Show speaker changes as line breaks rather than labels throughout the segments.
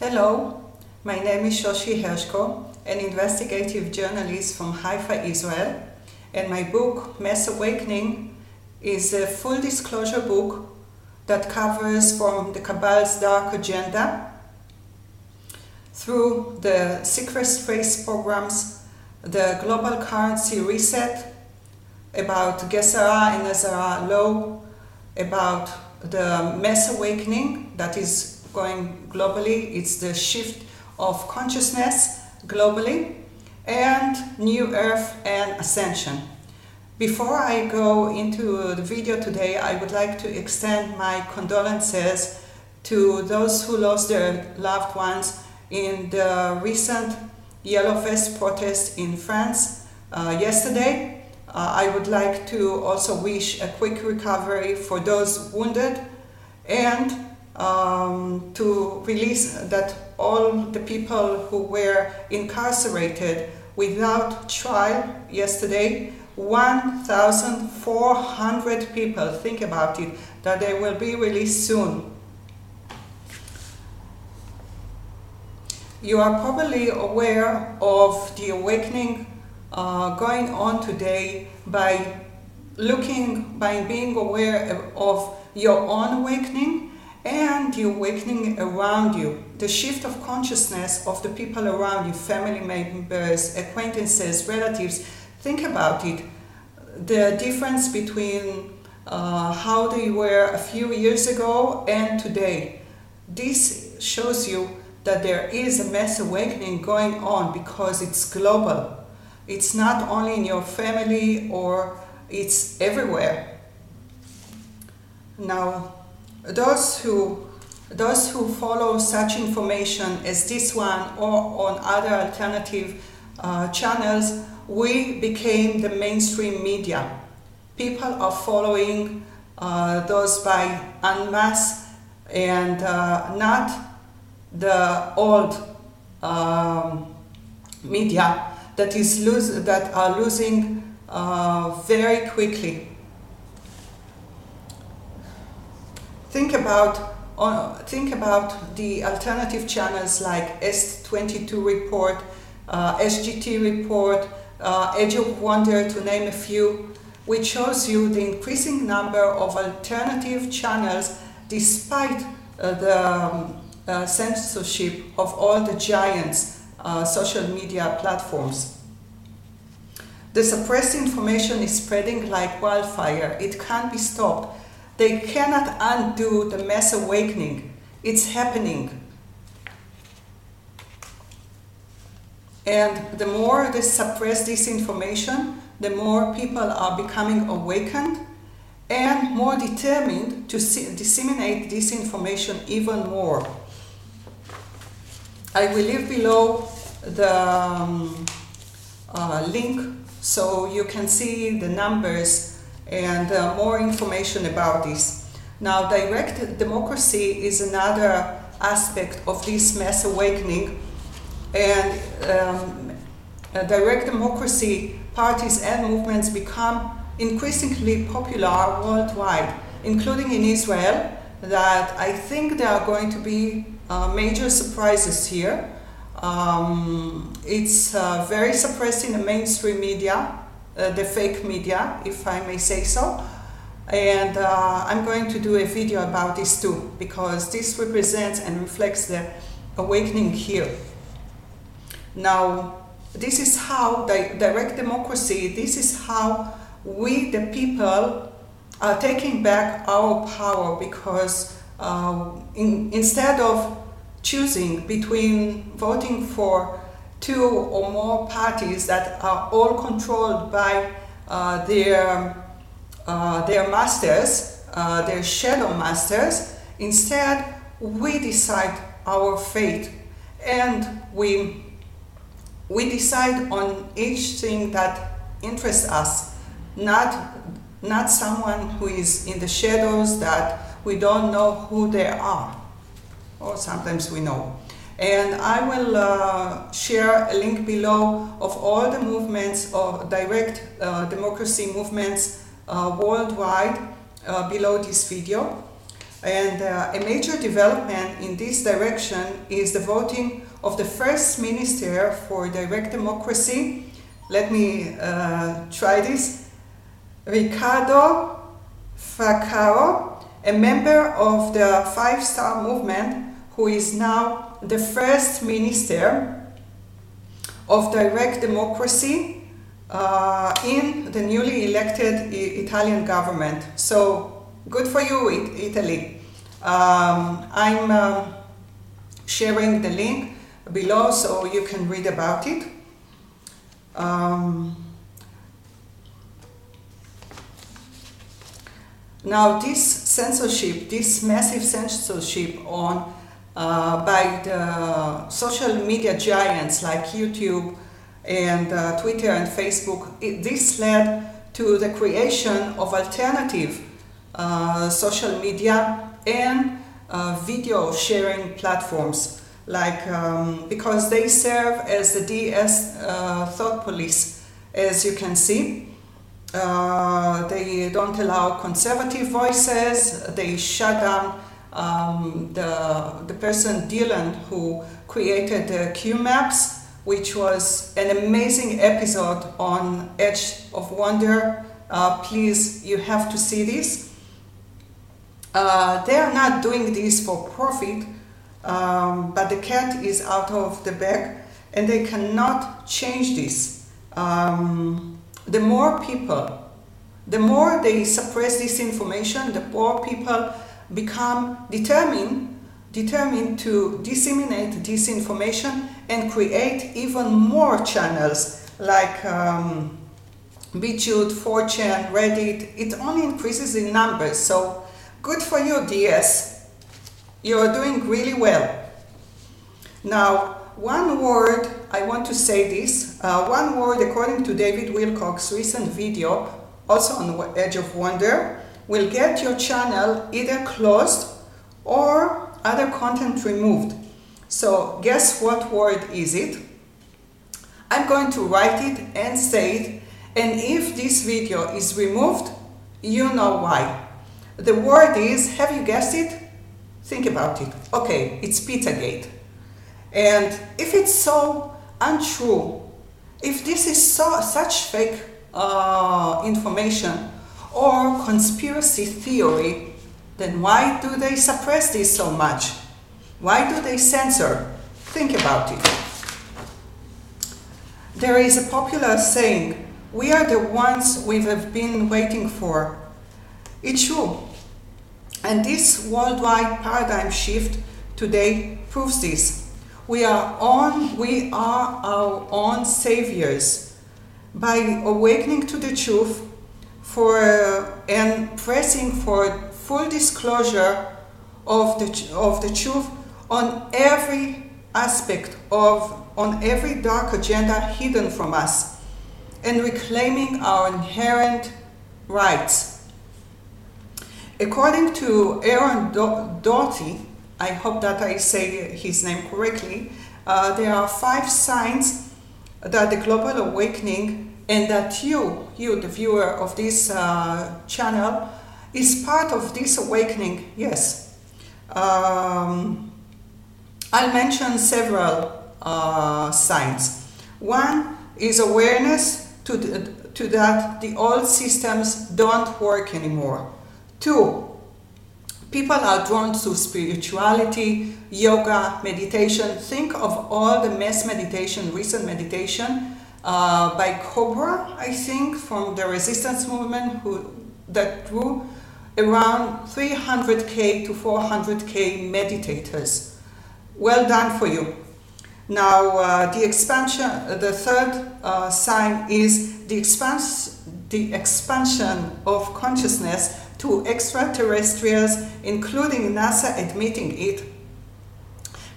Hello, my name is Shoshi Hershko, an investigative journalist from Haifa, Israel, and my book, Mass Awakening, is a full disclosure book that covers from the Cabal's dark agenda through the secret space programs, the global currency reset, about Gesara and NESARA law, about the mass awakening that is going globally. It's the shift of consciousness globally, and New Earth and Ascension. Before I go into the video today, I would like to extend my condolences to those who lost their loved ones in the recent Yellow Vest protest in France uh, yesterday. Uh, I would like to also wish a quick recovery for those wounded and um, to release that all the people who were incarcerated without trial yesterday 1,400 people, think about it, that they will be released soon. You are probably aware of the awakening uh, going on today by looking, by being aware of your own awakening and the awakening around you, the shift of consciousness of the people around you, family members, acquaintances, relatives. Think about it. The difference between uh, how they were a few years ago and today. This shows you that there is a mass awakening going on because it's global. It's not only in your family or it's everywhere. Now, those who those who follow such information as this one or on other alternative uh, channels, we became the mainstream media. People are following uh, those by en masse and uh, not the old um, media that is lose, that are losing uh, very quickly. Think about uh, think about the alternative channels like X22 report, uh, SGT report, uh, Edge of Wonder, to name a few, which shows you the increasing number of alternative channels despite uh, the um, uh, censorship of all the giants uh, social media platforms. The suppressed information is spreading like wildfire. It can't be stopped. They cannot undo the mass awakening. It's happening. And the more they suppress this information, the more people are becoming awakened and more determined to disseminate this information even more. I will leave below the um, uh, link so you can see the numbers and uh, more information about this. Now, direct democracy is another aspect of this mass awakening, and um, direct democracy parties and movements become increasingly popular worldwide, including in Israel, that I think there are going to be uh, major surprises here. Um, it's uh, very suppressed in the mainstream media, uh, the fake media, if I may say so. And uh, I'm going to do a video about this too, because this represents and reflects the awakening here. Now, this is how di direct democracy, this is how we, the people, are taking back our power because uh, in, instead of choosing between voting for two or more parties that are all controlled by uh, their, uh, their masters, uh, their shadow masters, instead we decide our fate and we, we decide on each thing that interests us, not, not someone who is in the shadows that we don't know who they are, or sometimes we know. And I will uh, share a link below of all the movements of direct uh, democracy movements uh, worldwide uh, below this video. And uh, a major development in this direction is the voting of the first minister for direct democracy. Let me uh, try this. Riccardo Fraccaro, a member of the Five Star Movement, who is now the first minister of direct democracy uh, in the newly elected Italian government. So good for you, Italy. Um, I'm um sharing the link below so you can read about it. Um, now, this censorship, this massive censorship on uh, by the social media giants like YouTube and uh, Twitter and Facebook, it, this led to the creation of alternative uh, social media and uh, video sharing platforms. Like um, because they serve as the DS uh, thought police as you can see. Uh, they don't allow conservative voices. They shut down um, the, the person Dylan who created the Q maps which was an amazing episode on Edge of Wonder uh, please you have to see this uh, they are not doing this for profit, um, but the cat is out of the bag and they cannot change this. Um, the more people, the more they suppress this information, the more people become determined, determined to disseminate this information and create even more channels like um, BitChute, 4chan, Reddit. It only increases in numbers, so Good for you, DS. You're doing really well. Now, one word, I want to say this. Uh, one word, according to David Wilcock's recent video, also on Edge of Wonder, will get your channel either closed or other content removed. So, guess what word is it? I'm going to write it and say it, and if this video is removed, you know why. The word is, have you guessed it? Think about it. Okay, it's Pizzagate. And if it's so untrue, if this is so, such fake uh, information or conspiracy theory, then why do they suppress this so much? Why do they censor? Think about it. There is a popular saying, we are the ones we have been waiting for. It's true. And this worldwide paradigm shift today proves this. We are on we are our own saviors by awakening to the truth for uh, and pressing for full disclosure of the of the truth on every aspect of on every dark agenda hidden from us and reclaiming our inherent rights. According to Aaron Do- Doughty, I hope that I say his name correctly, uh, there are five signs that the global awakening and that you, you, the viewer of this uh, channel, is part of this awakening. Yes. Um, I'll mention several uh, signs. One is awareness to, the, to that the old systems don't work anymore. Two, people are drawn to spirituality, yoga, meditation. Think of all the mass meditation, recent meditation uh, by Cobra, I think, from the resistance movement, who that drew around 300k to 400k meditators. Well done for you. Now, uh, the expansion, the third uh, sign is the, expans- the expansion of consciousness to extraterrestrials, including NASA admitting it,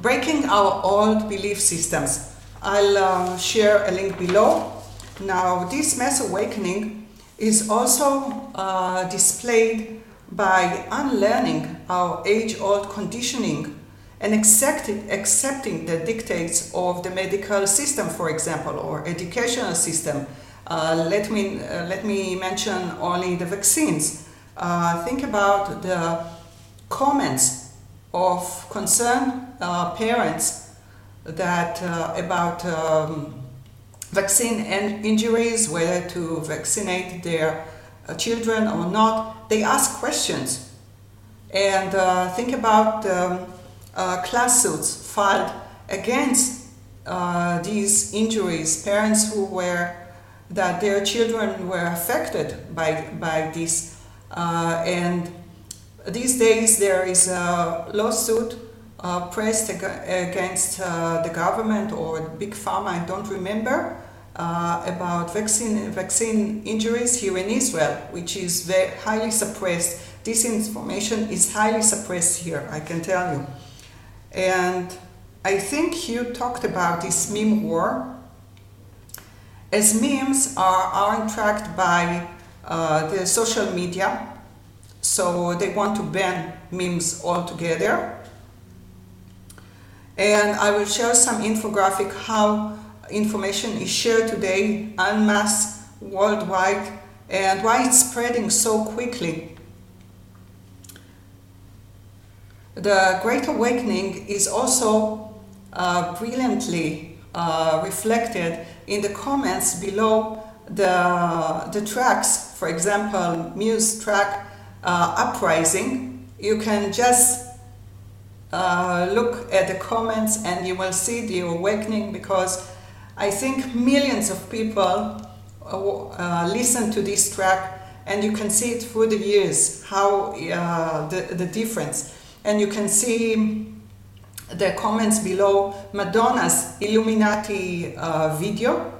breaking our old belief systems. I'll uh, share a link below. Now, this mass awakening is also uh, displayed by unlearning our age old conditioning and accepting, accepting the dictates of the medical system, for example, or educational system. Uh, let, me, uh, let me mention only the vaccines. Uh, think about the comments of concerned uh, parents that uh, about um, vaccine and injuries, whether to vaccinate their uh, children or not. They ask questions and uh, think about um, uh, class suits filed against uh, these injuries, parents who were that their children were affected by by this, uh, and these days there is a lawsuit uh, pressed against uh, the government or big pharma. I don't remember. about vaccine vaccine injuries here in Israel, which is very highly suppressed this information is highly suppressed here, I can tell you. And I think you talked about this meme war. As memes are, are tracked by uh, the social media, so they want to ban memes altogether. And I will share some infographic how information is shared today en masse worldwide and why it's spreading so quickly. The Great Awakening is also uh, brilliantly uh, reflected in the comments below the, the tracks. For example, Muse track uh, Uprising. You can just uh, look at the comments and you will see the awakening because I think millions of people uh, uh, listen to this track and you can see it through the years how the, the difference and you can see the comments below Madonna's Illuminati uh, video.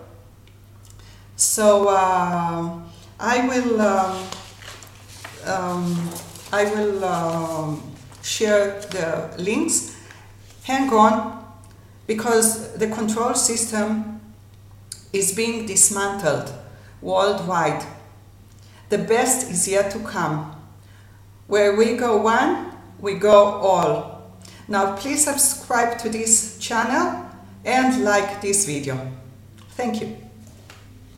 So uh, I will um, um, I will um, share the links. Hang on, because the control system is being dismantled worldwide. The best is yet to come. Where we go one, we go all. Now please subscribe to this channel and like this video. Thank you.